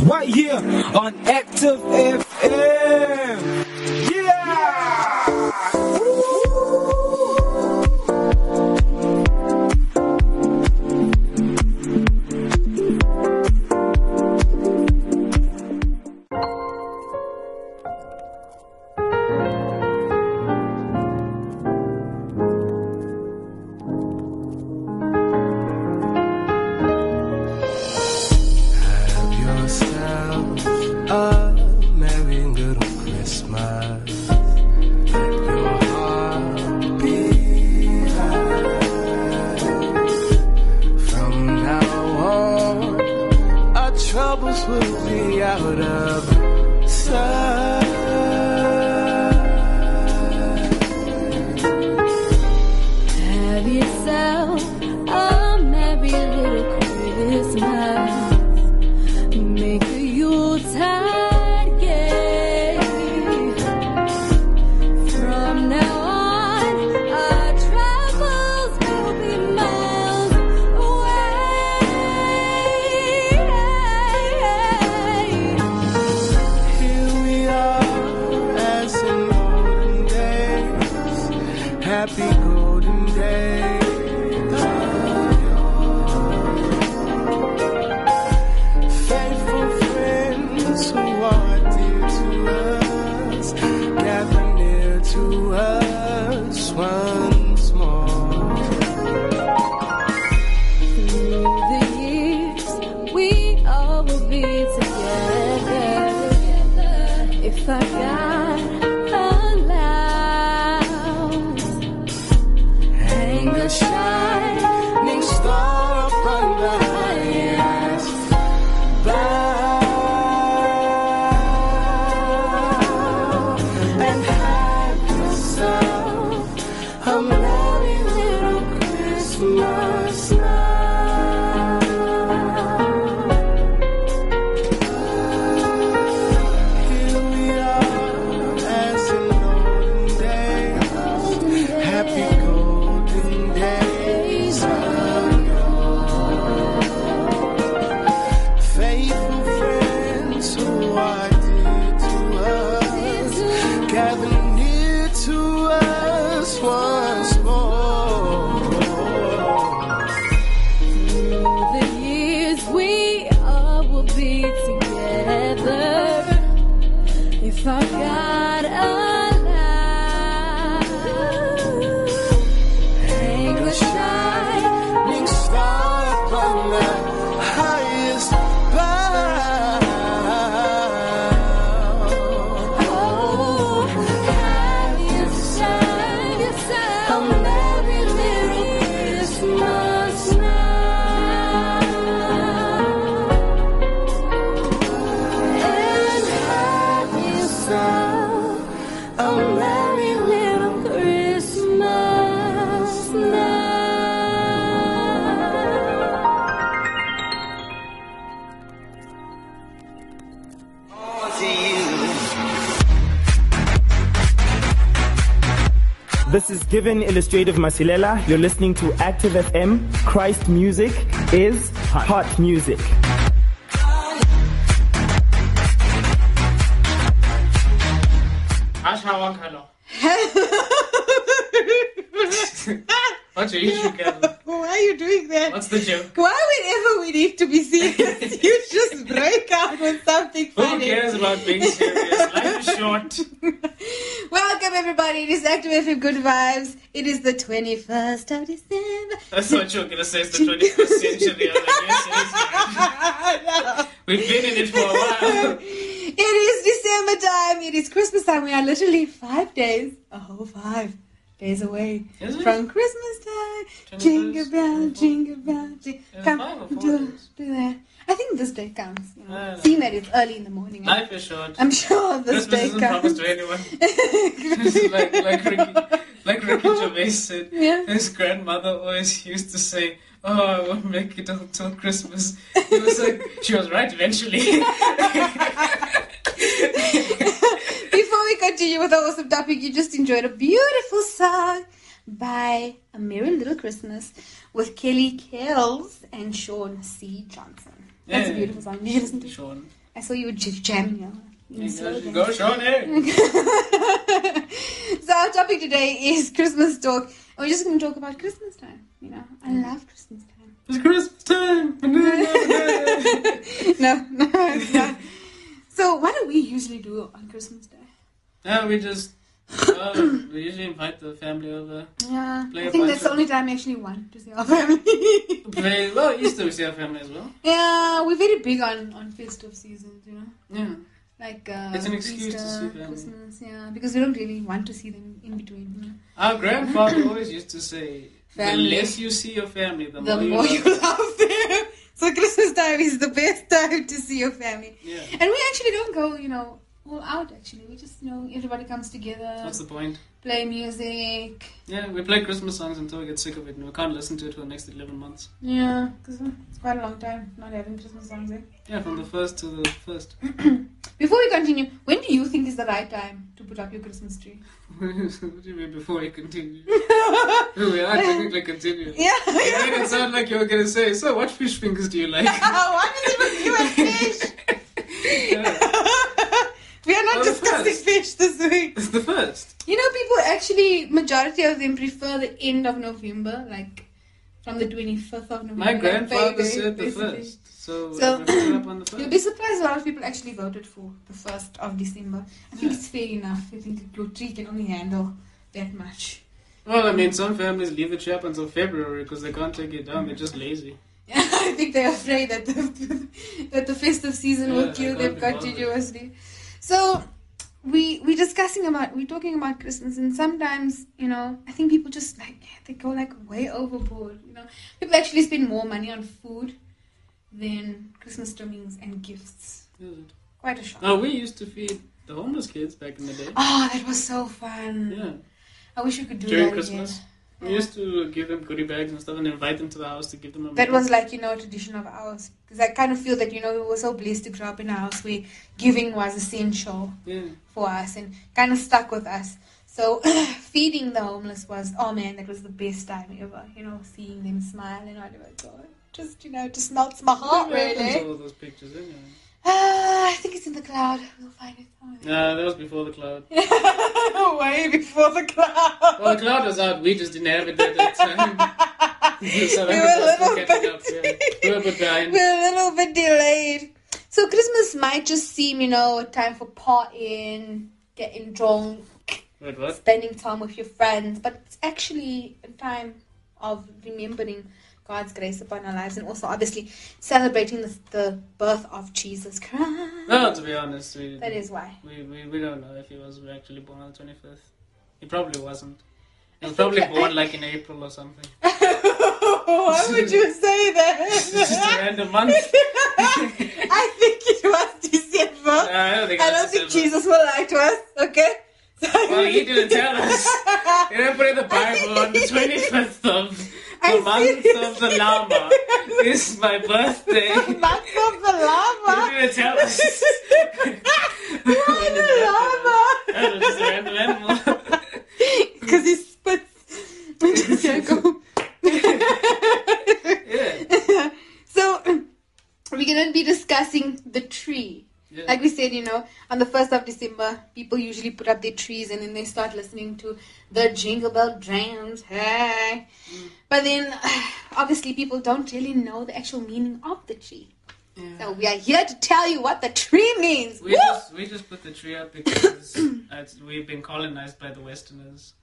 Right here on Active FM. This is Given Illustrative Masilela. You're listening to Active FM. Christ music is hot, music. Asha Wakalo. What's your issue, Kevin? Why are you doing that? What's the joke? Why whenever we need to be serious, you just break out with something Who cares about being serious? Life is short. Welcome everybody. It is Active FM Good Vibes. It is the 21st of December. That's what you were gonna say. It's the 21st century. I like, yes, it is. We've been in it for a while. It is December time. It is Christmas time. We are literally five days, a whole five days away Is it? from Christmas time. Jingle bell, jingle bell, jingle. Yeah, Come, five or four do, do that. I think this day counts. You know, seeing that it's early in the morning. Life is short. I'm sure this Christmas day isn't counts. promised to anyone. Like, like, Ricky, like Ricky Gervais said, Yeah. his grandmother always used to say, Oh, I won't make it until Christmas. He was like, She was right eventually. Before we continue with our awesome topic, you just enjoyed a beautiful song by A Merry Little Christmas with Kelly Kells and Sean C. Johnson. That's a beautiful song. Did you listen to it? Sean. I saw you were jamming your slogan. Go, Shawnee. so our topic today is Christmas talk. And we're just going to talk about Christmas time. You know, I mm. love Christmas time. It's Christmas time. no, no, it's not. So what do we usually do on Christmas Day? yeah, we just uh, we usually invite the family over. Yeah, I think that's the only time I actually want to see our family. Play, well, Easter we see our family as well. yeah, we're very big on on festive seasons. You know, Yeah. like uh, It's an excuse to Easter, see family. Christmas. Yeah, because we don't really want to see them in between. You know? Our grandfather always used to say, Family. the less you see your family, the, The more, more you you love love them. So Christmas time is the best time to see your family. Yeah. And we actually don't go, you know, all out actually. We just, you know, everybody comes together, What's the point? play music. Yeah, we play Christmas songs until we get sick of it and we can't listen to it for the next 11 months. Yeah, because it's quite a long time not having Christmas songs. Eh? Yeah, from the first to the first. Before we continue, when do you think is the right time to put up your Christmas tree? what do you mean before we continue? we are technically continuing. Yeah. You made it sound like you were gonna say, so what fish fingers do you like? what is it with you and fish? Yeah, we are not Oh, discussing first. fish this week. it's the first. You know, people actually, majority of them prefer the end of November, like from the 25th of November. My like grandfather Friday, said the basically. first. So, So- we put it up on the You'll be surprised a lot of people actually voted for the 1st of December. I think Yeah. it's fair enough. I think your tree can only handle that much. Well, I mean, some families leave the tree up until February because they can't take it down. They're just lazy. Yeah, I think they're afraid that the, that the festive season Yeah, will kill them continuously. bothered. Continuously. So we we're discussing about we're talking about Christmas and sometimes you know I think people just like they go like way overboard. You know people actually spend more money on food than Christmas trimmings and gifts. Is? Quite a shock. Oh, we used to feed the homeless kids back in the day. Oh, that was so fun. Yeah. I wish we could do During that Christmas. again. We used to give them goodie bags and stuff and invite them to the house to give them a That meal. was like, you know, a tradition of ours. Because I kind of feel that, you know, we were so blessed to grow up in a house where giving was essential Yeah. for us and kind of stuck with us. So feeding the homeless was, oh man, that was the best time ever. You know, seeing them smile and all of God. Just, you know, just melts my heart, What happened to really. all those pictures anyway? Ah, I think it's in the cloud. We'll find it somewhere. Nah, that was before the cloud. Way before the cloud. Well, the cloud was out. We just didn't have it at that time. so We were a little bit- up. Yeah. We were a bit behind. We're a little bit delayed. So Christmas might just seem, you know, a time for partying, getting drunk, Wait, spending time with your friends, but it's actually a time of remembering God's grace upon our lives and also obviously celebrating the, the birth of Jesus Christ. No, to be honest, we, That is why. we, we, we don't know if he was actually born on the 25th. He probably wasn't. He was probably born like in April or something. why would you say It's just a that? random month. I think it was December. I don't think, I don't think Jesus will lie to us, okay? So Well, he didn't tell us. He didn't put in the Bible on the 25th of month of the llama. Is my birthday. Month of the lava. He didn't tell us. Why the llama? That was a random animal. Because he spits into the circle. yeah. so we're gonna be discussing the tree. yeah. Like we said, you know, on the first of December, people usually put up their trees and then they start listening to the Jingle Bell drums. Hey, but then obviously people don't really know the actual meaning of the tree. Yeah. So we are here to tell you what the tree means. We Woo! just we just put the tree up because we've been colonized by the Westerners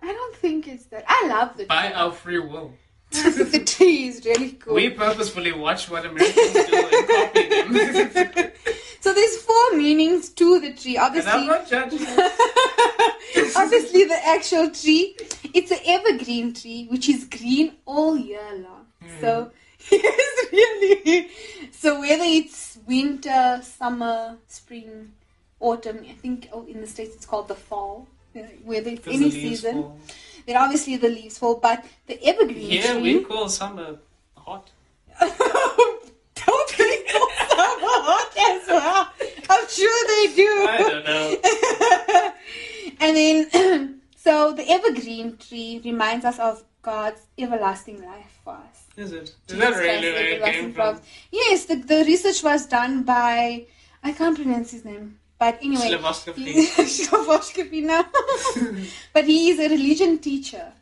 I don't think it's that. I love the tree. by tree. our free will. The tree is really cool. We purposefully watch what Americans do and copy them. So there's four meanings to the tree. Obviously, and I'm not judging. obviously the actual tree. It's an evergreen tree which is green all year long. Hmm. So it's really so whether it's winter, summer, spring, autumn. I think oh, in the states it's called the fall. Whether it's any the season, fall. then obviously the leaves fall. But the evergreen Yeah, tree. we call summer hot. Don't people summer hot as well? I'm sure they do. I don't know. and then, So the evergreen tree reminds us of God's everlasting life for us. Is it? Is Jesus that really where it came from? Yes, the, the research was done by I can't pronounce his name, but anyway, Slavoscopy. Slavoscopy now. but he is a religion teacher,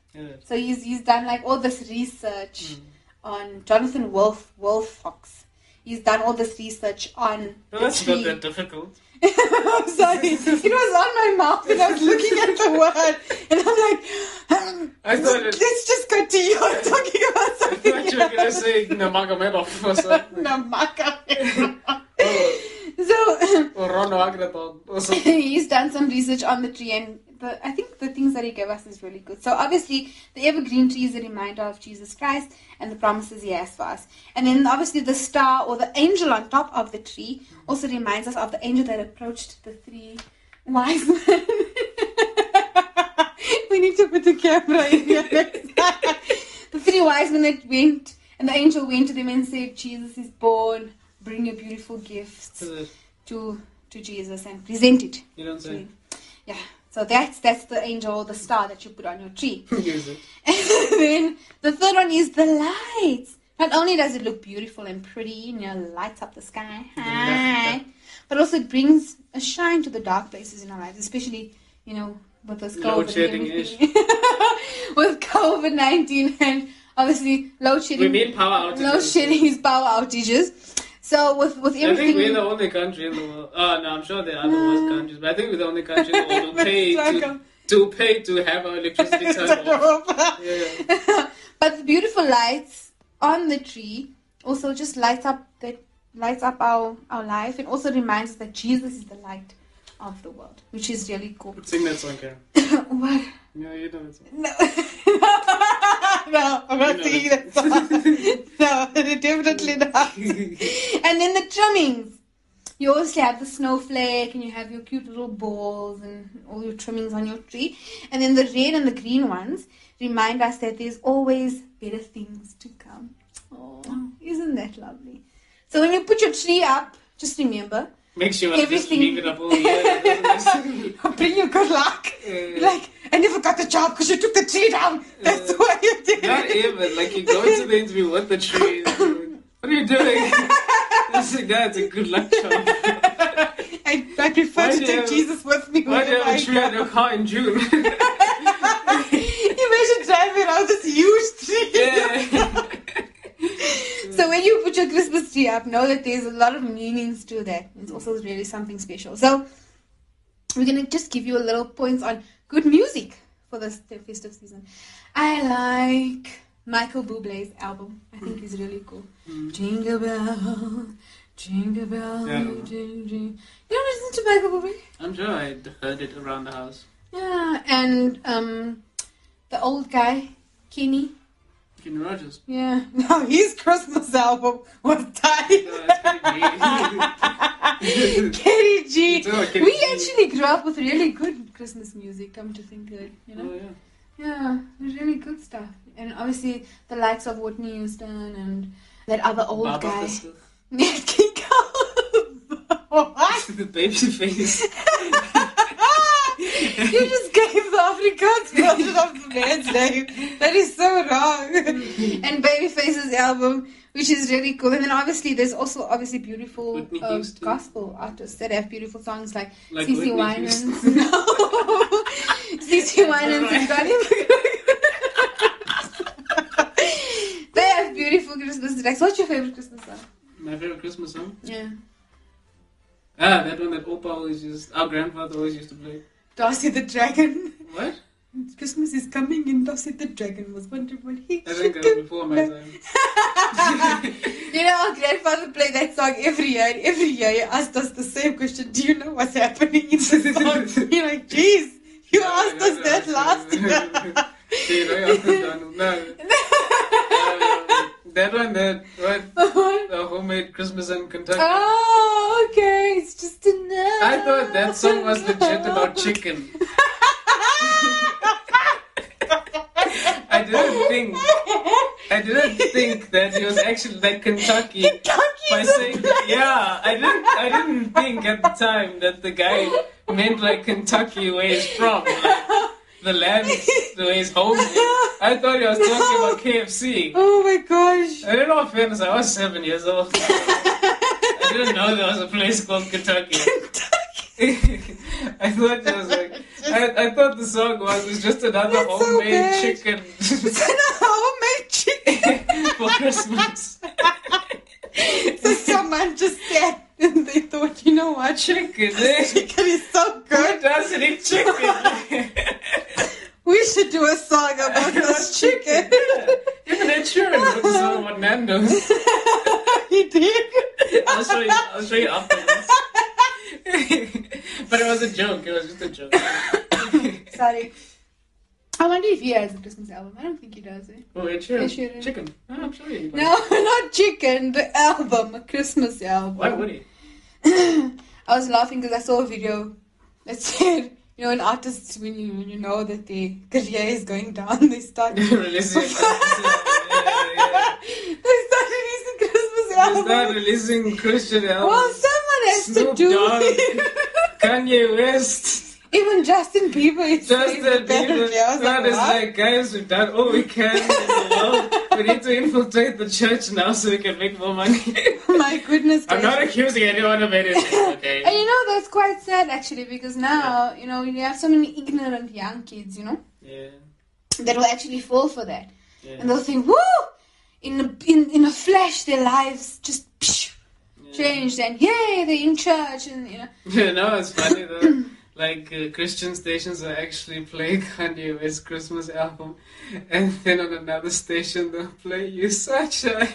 so he's he's done like all this research hmm. on Jonathan Wolf Wolfox. He's done all this research on Well, that's not that difficult. I'm sorry. It was on my mouth and I was looking at the word and I'm like, um, I thought it- let's just continue on talking about I something thought you were going to say Namagamedov or something. Namaka. Oh, so or Agneton or something. he's done some research on the tree and the, I think the things that he gave us is really good. So obviously the evergreen tree is a reminder of Jesus Christ and the promises he has for us. And then obviously the star or the angel on top of the tree also reminds us of the angel that approached the three wise men. we need to put the camera in here. The three wise men that went and the angel went to them and said, Jesus is born, bring your beautiful gifts to to Jesus and present it. You don't say. Yeah. So that's that's the angel, the star that you put on your tree. Is it? And then the third one is the lights. Not only does it look beautiful and pretty, you know, lights up the sky, hi, but also it brings a shine to the dark places in our lives, especially, you know, with this COVID shedding with COVID nineteen and obviously load We mean power outages. Load shedding is power outages. So with with I think we're the only country in the world. Oh no, I'm sure there are other worse countries, but I think we're the only country in the world who pay to, to pay to have our electricity turned off. Yeah. but the beautiful lights on the tree also just lights up that lights up our our life and also reminds us that Jesus is the light of the world, which is really cool. Sing that song, Karen. what? Yeah, you know that. No. no, I'm not singing it. that song. no, definitely not. and then the trimmings. You also have the snowflake and you have your cute little balls and all your trimmings on your tree. And then the red and the green ones remind us that there's always better things to come. Oh, isn't that lovely? So when you put your tree up, just remember, Make sure I just Everything- leave it up all year. bring you good luck. Uh, Like, I never got the job because you took the tree down. That's Uh, why you did Not it. even. Like, you go into the interview with the tree. What are you doing? This is that's a good luck charm. I, I prefer Why to take have- Jesus with me Why do you have a tree on go. your car in June? Imagine driving around this huge tree. yeah. So when you put your Christmas tree up, know that there's a lot of meanings to that. It's also really something special. So we're gonna just give you a little points on good music for the festive season. I like Michael Bublé's album. I think he's really cool. Jingle bell, jingle bell, Yeah, I jing, jing. You don't listen to Michael Bublé? I'm sure I heard it around the house. Yeah, and um, the old guy, Kenny. Kenny Rogers. Yeah, no, his Christmas album was tight. Kenny G. Kenny G. It's all Kenny We G. actually grew up with really good Christmas music. Come to think of it, you know. Oh, yeah. Yeah, really good stuff. And obviously the likes of Whitney Houston and that other old Baba guy. Nat King what? the baby face. You just gave the Afrikaans version of the man's name. That is so wrong. and Babyface's album, which is really cool. And then obviously there's also obviously beautiful um, gospel artists that have beautiful songs like, Like CeCe Winans. Houston. No. CeCe Winans and Donnie They have beautiful Christmas tracks. What's your favorite Christmas song? My favorite Christmas song? Yeah. Ah, that one that Opa always used, our grandfather always used to play. Darcy the Dragon. What? Christmas is coming and Darcy the Dragon was wonderful. He I think that was before my time. You know, our grandfather played that song every year, and every year he asked us the same question Do you know what's happening in the song? You're like, Jeez, you asked us that last year. See, no, I'm done. No. Uh, that one, that, what? The homemade Christmas in Kentucky. oh, I thought that song was legit about chicken. I didn't think. I didn't think that he was actually like Kentucky by Kentucky's saying yeah. I didn't. I didn't think at the time that the guy meant like Kentucky where he's from. Like, the land to his home. I thought he was talking about KFC. Oh my gosh. And in all fairness, I was seven years old. I didn't know there was a place called Kentucky. I thought it was like I, I thought the song was was just another That's homemade bad. chicken It's an homemade chicken. for Christmas. So someone just said, and they thought, you know what? Chicken, eh? Chicken is so Who good. doesn't eat chicken? We should do a song about this chicken. Even Ed Sheeran wrote a song about Nando's. he did. I'll show you. I'll show you afterwards. but it was a joke. It was just a joke. Sorry. I wonder if he has a Christmas album. I don't think he does. Eh? Oh, Ed Sheeran. Sheeran. Chicken. Oh, I'm sure he. No, not chicken. The album, a Christmas album. Why would he? I was laughing because I saw a video that said, you know, an artist when you when you know that their career is going down, they start they Releasing. yeah, yeah. start releasing Christmas albums. They albums. start releasing Christian Well, albums. To Snoop do Dogg, it. Kanye West. Even Justin Bieber is Justin Bieber. apparently. I was God like, is what? like, guys, we've done all we can in the world. We need to infiltrate the church now so we can make more money. My goodness. I'm not accusing anyone of anything, okay? And you know that's quite sad actually because now you know you have so many ignorant young kids, you know, Yeah. that will actually fall for that, Yeah. and they'll think, "Woo!" In a, in in a flash, their lives just psh, changed, and yay, they're in church, and you know, You know, it's funny though. Like uh, Christian stations are actually playing Kanye West's Christmas album, and then on another station they'll play "You Such a."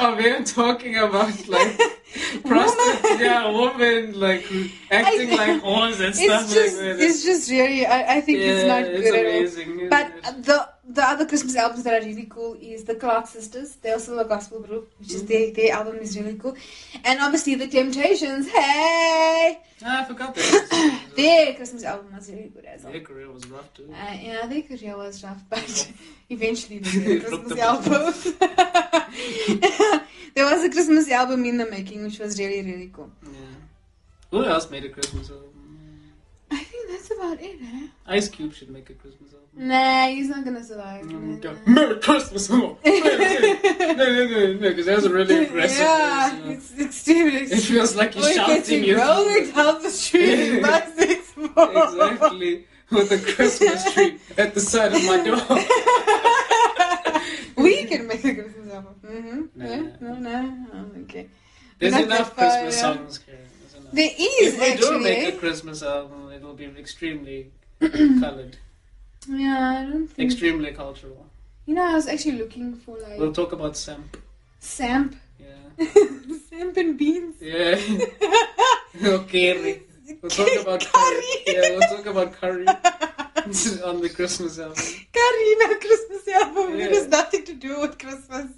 of him talking about like prostitutes, yeah, woman like acting I- like whores and stuff just like that. it's just really I, I think yeah, it's not it's good at all. But it? the the other Christmas albums that are really cool is the Clark Sisters. They're also a gospel group, which is their their album is really cool, and obviously the Temptations. Hey, Ah, I forgot that. their Christmas album was really good as well. Their career was rough too. Uh, yeah, their career was rough, but eventually they did a Christmas album. there was a Christmas album in the making, which was really really cool. Yeah. Who else made a Christmas album? That's about it. Eh? Ice Cube should make a Christmas album. Nah, he's not gonna survive. Mm, go. Merry Christmas! No, no, no, no, because that's a really aggressive yeah, voice, you know. it's extremely. It feels like We're shouting you. rolling down the street by six four. Exactly. With a Christmas tree at the side of my door. we can make a Christmas album. Mm-hmm. Nah. Yeah, no, no, okay. There's Not enough far, Christmas yeah. songs here. There's enough. There is If do actually. make a? Christmas album, it'll be extremely colored, Yeah, I don't think. extremely cultural. You know, I was actually looking for like We'll talk about Samp. Samp, Yeah. Samp and beans. Yeah. okay. We'll talk about curry. Curry. Yeah, we'll talk about curry on the Christmas album. Curry in a Christmas album. Yeah. It has nothing to do with Christmas.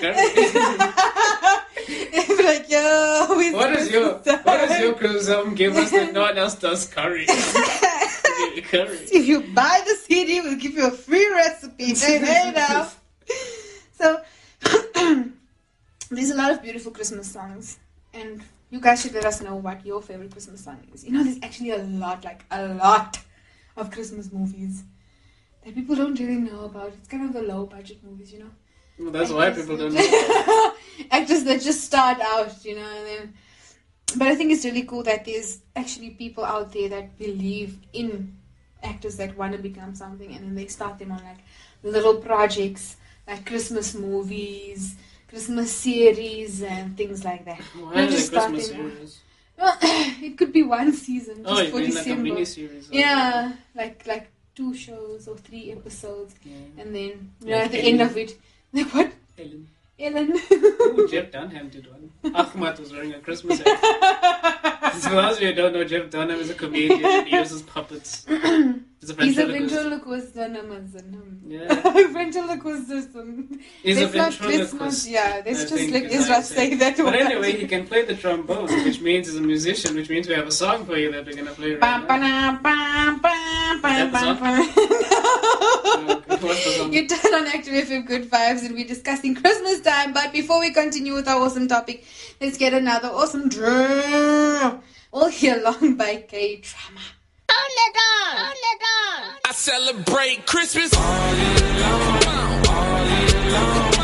Curry. It's like, yo, it's what is your Christmas What your give us that no one else does curry? curry. If you buy the CD, we'll give you a free recipe. Hey, hey now. So, there's a lot of beautiful Christmas songs, and you guys should let us know what your favorite Christmas song is. You know, there's actually a lot, like a lot, of Christmas movies that people don't really know about. It's kind of the low budget movies, you know. Well, that's why people don't know. actors that just start out, you know, and then. But I think it's really cool that there's actually people out there that believe in actors that want to become something, and then they start them on like little projects, like Christmas movies, Christmas series, and things like that. Why are just Christmas series? Well, it could be one season oh, just Oh, for mean like December. mini yeah, like like two shows or three episodes, yeah. and then you know at the Ellen. end of it, like what? Ellen. Ellen. Ooh, Jeff Dunham did one. Achmed was wearing a Christmas hat. For those of you who don't know, Jeff Dunham is a comedian he uses puppets. He's a ventriloquist. ventriloquist and a Muslim. Hmm. Yeah. ventriloquist is He's a let's not, let's not, yeah, I let's just think let is how Ezra say that But anyway, he can play the trombone, which means he's a musician, which means we have a song for you that we're gonna play right Bam, now. bam, bam? You turn on Active FM Good Vibes and we're discussing Christmas time. But before we continue with our awesome topic, let's get another awesome drum. All year long by K Drama. I celebrate Christmas. I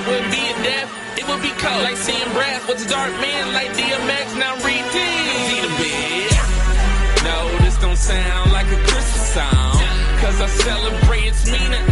There wouldn't be a death. It would be cold, like seeing breath. What's a dark man like DMX? Now read See the bed. No, this don't sound like a Christmas song. Cause I celebrate its meaning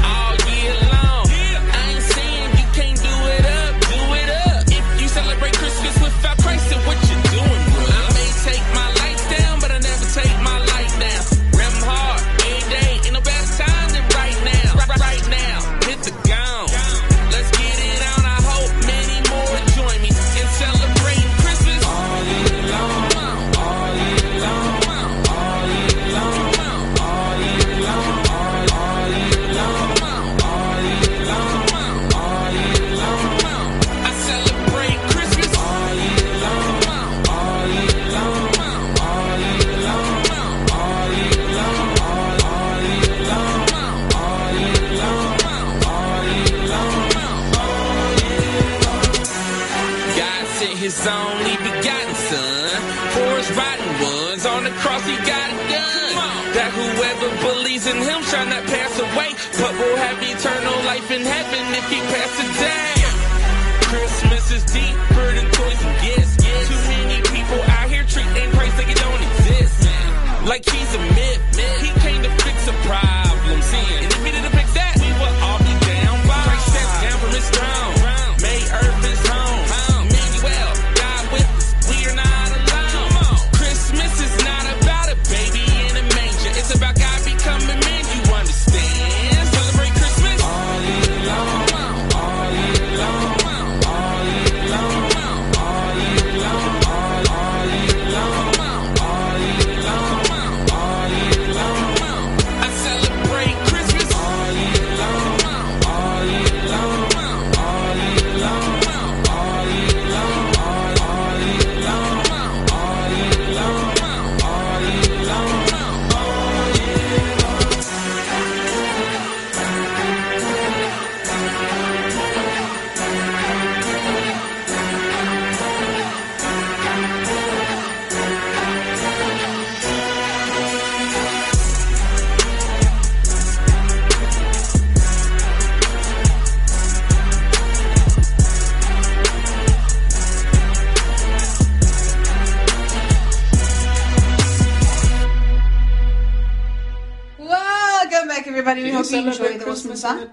everybody. You hope you enjoy the Christmas song.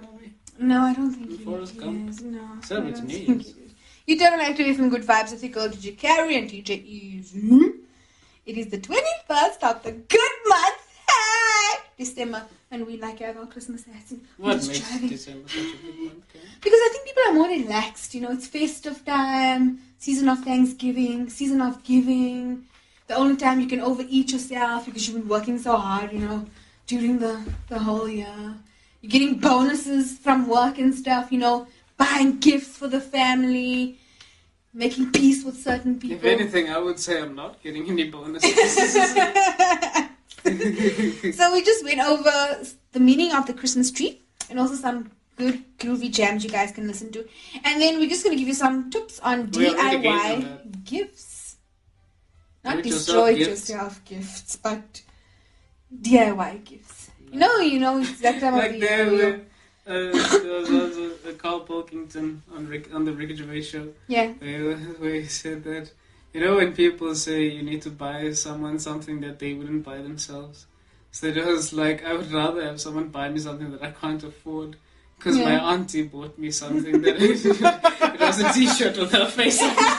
No, I don't think you did. Gump? Yes, no. Celebrate I don't New think you. You don't like to be some good vibes with your girl DJ Carrie and DJ Easy. Hmm? It is the 21st of the good month, hey, December, and we like have our Christmas hats. What makes driving. December such a good month? Because I think people are more relaxed. You know, it's festive time, season of Thanksgiving, season of giving. The only time you can overeat yourself because you've been working so hard. You know, during the the whole year, you're getting bonuses from work and stuff. You know, buying gifts for the family, making peace with certain people. If anything, I would say I'm not getting any bonuses. so we just went over the meaning of the Christmas tree and also some good groovy jams you guys can listen to. And then we're just going to give you some tips on We already gave them DIY gifts. Not it yourself destroy gifts. yourself gifts, but DIY gifts. You know, you know exactly what like the there, were, uh, there was also uh, Carl Pilkington on Rick, on the Ricky Gervais show Yeah. where, where he said that you know when people say you need to buy someone something that they wouldn't buy themselves. So it was like I would rather have someone buy me something that I can't afford. Because my auntie bought me something that it was a T-shirt with her face on it.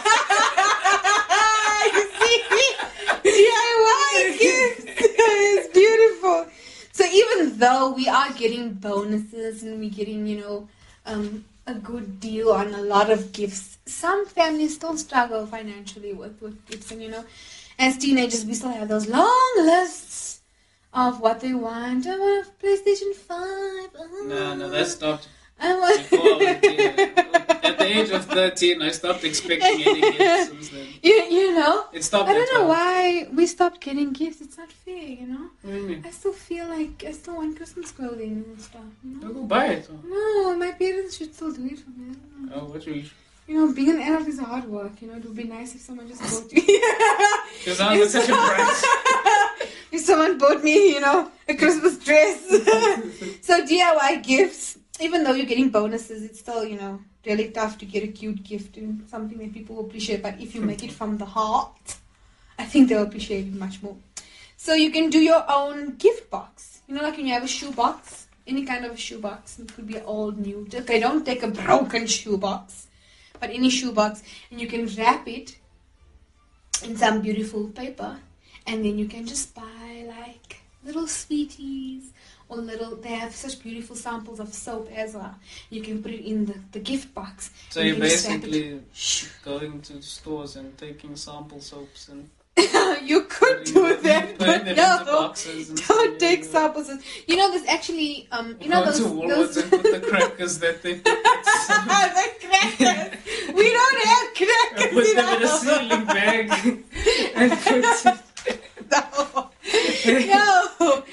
DIY gifts is beautiful. So even though we are getting bonuses and we're getting, you know, um, a good deal on a lot of gifts, some families still struggle financially with, with gifts, and you know, as teenagers, we still have those long lists of what they want. I want a PlayStation 5. Oh, No, no, that stopped I want. before I was there. At the age of 13, I stopped expecting any gifts since then. you, you know? It stopped I don't know 12. why we stopped getting gifts. It's not fair, you know? What do you mean? I still feel like I still want Christmas clothing and stuff. You know? go buy it. No, my parents should still do it for me. Don't. Oh, what do you You know, being an adult is hard work. You know, it would be nice if someone just bought you. Because I was such a brat. if someone bought me, you know, a Christmas dress. so DIY gifts, even though you're getting bonuses, it's still, you know, really tough to get a cute gift and something that people will appreciate. But if you make it from the heart, I think they'll appreciate it much more. So you can do your own gift box. You know, like when you have a shoe box, any kind of a shoe box. It could be old, new. Okay, don't take a broken shoe box, but any shoe box, and you can wrap it in some beautiful paper, and then you can just buy like little sweeties or little. They have such beautiful samples of soap as well. You can put it in the, the gift box. So You you're can just wrap it. basically going to stores and taking sample soaps and you could do that, but no. Don't take samples. You know, there's actually, um, you know those, those and put the crackers that they put the crackers. We don't have crackers put in them in a sealing bag and put no. no.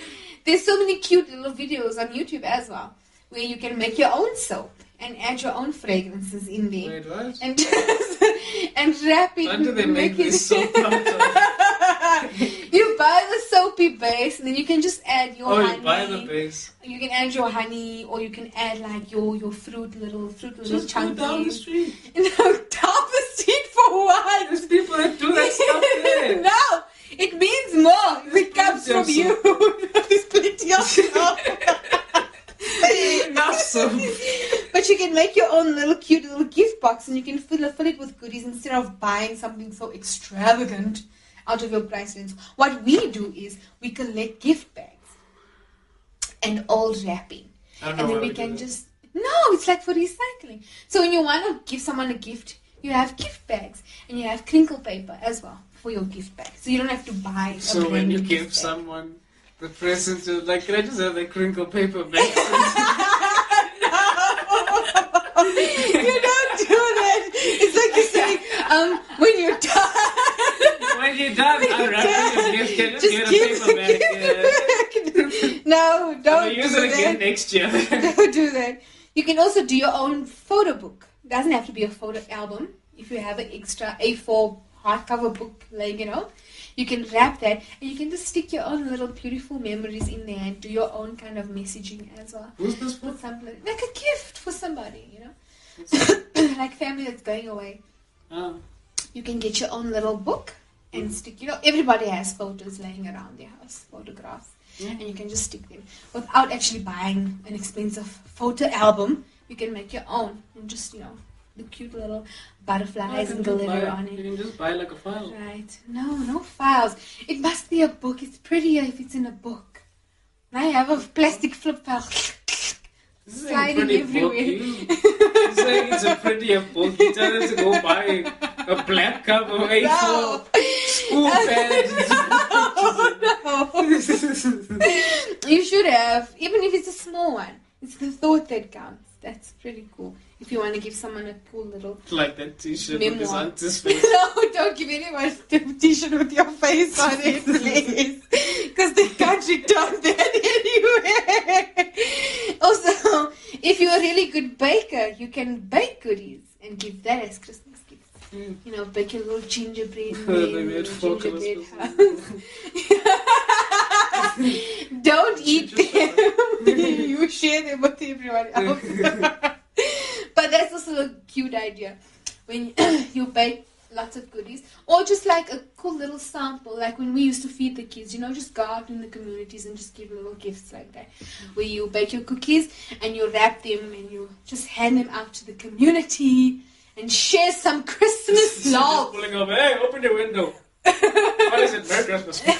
There's so many cute little videos on YouTube as well, where you can make your own soap and add your own fragrances in there. Wait, what? And and wrap it. Why do they make it- this soap you buy the soapy base, and then you can just add your Oh, honey. you buy the base. You can add your honey, or you can add like your your fruit, little fruit, little Just go chunky. down the street. No, down the street for what? There's people that do that stuff there. no, it means more. It comes from you. Of There's plenty. Enough soap. But you can make your own little cute little gift box and you can fill it, fill it with goodies instead of buying something so extravagant out of your price range. What we do is we collect gift bags and old wrapping. I don't know And then why we can just no, it's like for recycling. So when you want to give someone a gift, you have gift bags and you have crinkle paper as well for your gift bag. So you don't have to buy. a So when you give gift bag. someone the present, you're like, can I just have that crinkle paper bag? you don't do that. It's like you're saying, um, when you're done, when you're done, I'll wrap your gift. Just, just get a give paper the Yeah. No, don't do use it again next year. Don't do that. You can also do your own photo book. It doesn't have to be a photo album. If you have an extra A4 hardcover book, like you know, you can wrap that and you can just stick your own little beautiful memories in there and do your own kind of messaging as well. This for? Put like a gift for somebody, you know, like family that's going away. Ah, You can get your own little book and stick. You know, everybody has photos laying around their house, photographs, and you can just stick them without actually buying an expensive photo album. You can make your own and just you know the cute little butterflies oh, and can just glitter buy- on You can just buy like a file. Right? No, no files. It must be a book. It's prettier if it's in a book. I have a plastic flip file. This is a Sliding everywhere. you it's a prettier book. You tell us to go buy a black cover A4 No. school. Oh, no. You should have, even if it's a small one. It's the thought that counts. That's pretty cool. If you want to give someone a cool little. like that t-shirt with his auntie's face. no, don't give anyone a t-shirt with your face on it, please. Because they can't return that anyway. also, if you're a really good baker, you can bake goodies and give that as Christmas gifts. Mm. You know, bake a little gingerbread man, made little focus gingerbread house. Don't eat them. you share them with everyone else. But that's also a cute idea. When you bake lots of goodies, or just like a cool little sample, like when we used to feed the kids, you know, just go out in the communities and just give little gifts like that. Where you bake your cookies and you wrap them and you just hand them out to the community and share some Christmas love. pulling up. Hey, open the window. what is it? Merry Christmas. It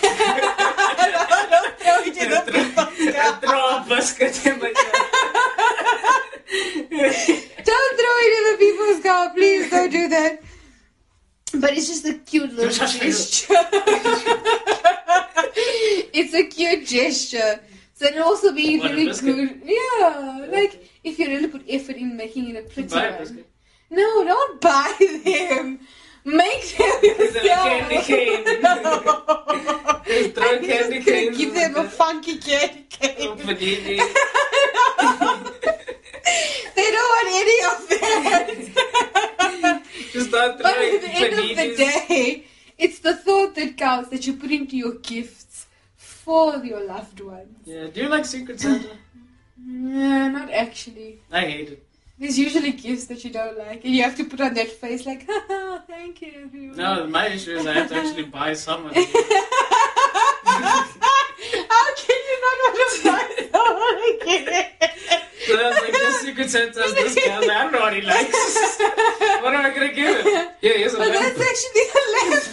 in the people. And throw a basket in like that. Don't throw it in the people's car, please don't do that. But it's just a cute little gesture. a cute gesture. So it'll also be What, really good. Yeah, like if you really put effort in making it a pretty Buy one. biscuit. No, don't buy them. Make them yourself. candy cane? Just throw candy canes give them a funky candy cane. Oh. They don't want any of that. Just but at the end of the day, it's the thought that counts that you put into your gifts for your loved ones. Yeah, do you like Secret Santa? No, not actually. I hate it. There's usually gifts that you don't like, and you have to put on that face like, haha, thank you, everyone. No, my issue is I have to actually buy someone. How can you not want to buy someone again? So I was like, this Secret Santa is this guy. I I don't know what he likes. what am I gonna give him? Yeah, here's a But lamp. that's actually a lamp.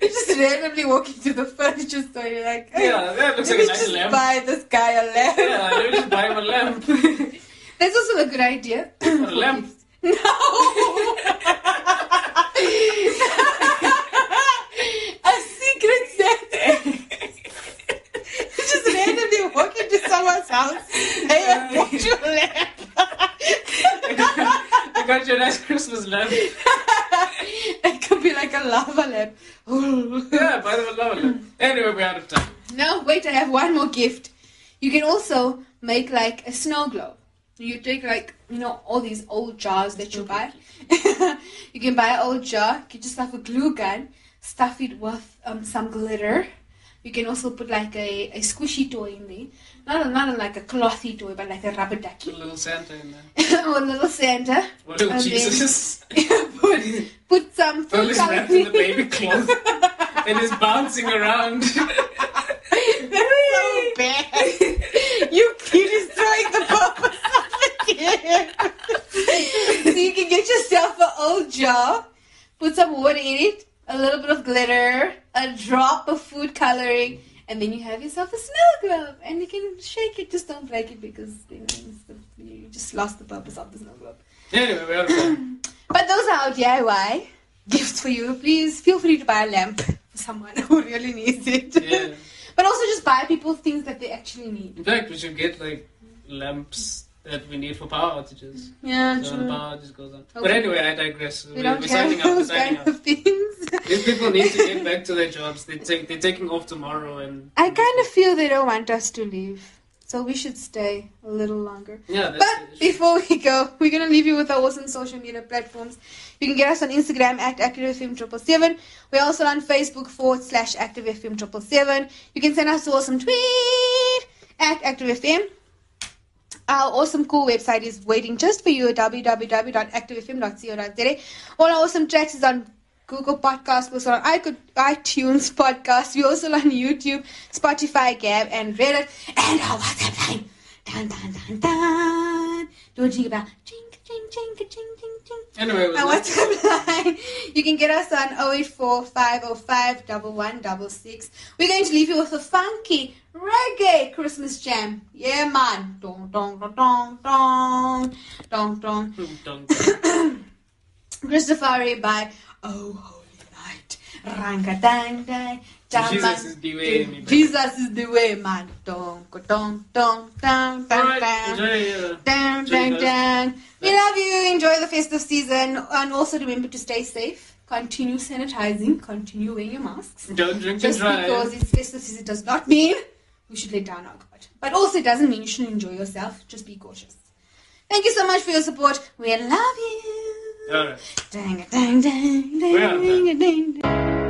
you just randomly walk into the furniture store, you're like, hey, Yeah, that looks let like me a nice just lamp. buy this guy a lamp. Yeah, let me just buy him a lamp. That's also a good idea. a lamp. No! a secret Santa. You just randomly walk into someone's house. Hey, you a lamp. I got you a nice Christmas lamp. it could be like a lava lamp. Yeah, buy them a lava lamp. Anyway, we're out of time. no, wait, I have one more gift. You can also make like a snow globe. You take like, you know, all these old jars that you buy. you can buy an old jar, get yourself a glue gun, stuff it with um, some glitter. You can also put like a, a squishy toy in there. Not, a, not a, like a clothy toy, but like a rubber Put ducky. a little Santa in there. or a little Santa. Or little And Jesus. put, put some food Fully wrapped in the baby cloth. and is bouncing around. so bad. you keep destroying the purpose of the gift. so you can get yourself an old jar, put some water in it, a little bit of glitter, a drop of food coloring, and then you have yourself a snow globe. And you can shake it, just don't break it because you, know, the- you just lost the purpose of the snow globe. anyway, we're out of time. But those are our DIY gifts for you. Please feel free to buy a lamp for someone who really needs it. Yeah. But also just buy people things that they actually need. In fact, we should get like lamps that we need for power outages. Yeah, So the power just goes on. But anyway, I digress. We We're, don't we're signing up. We're signing up. things. These people need to get back to their jobs. They take they're taking off tomorrow, and I kind of feel they don't want us to leave. So we should stay a little longer. yeah. But before we go, we're gonna leave you with our awesome social media platforms. You can get us on Instagram at ActiveFM triple seven. We're also on Facebook forward slash ActiveFM triple seven. You can send us an awesome tweet at ActiveFM. Our awesome cool website is waiting just for you at www.activefm.co.za. All our awesome tracks is on Google Podcast, we're also on iTunes Podcast, we're also on YouTube, Spotify, Gab, and Reddit, and our WhatsApp line. Dun, dun, dun, dun. Do a jingle bell. Ching, ching, ching, ching, ching, ching. Anyway, Our. WhatsApp line. You can get us on 084 505 1166. We're going to leave you with a funky reggae Christmas jam. Yeah, man. Dong, dong, dong, dong, dong. Dong, dong. Dun. Christopher by Oh Holy Night. Ranga dang dang. Jesus is the way, me. Jesus is the way, man. Dong, dong, dong, dong, dong, Alright, dong. enjoy. Uh, Dun, Enjoy dun, those. dun. We love you. Enjoy the festive season. And also remember to stay safe. Continue sanitizing. Continue wearing your masks. don't drink and drive. Just because it's festive season does not mean we should let down our guard. But also it doesn't mean you shouldn't enjoy yourself. Just be cautious. Thank you so much for your support. We love you. Dang, dang, dang, dang, dang, dang.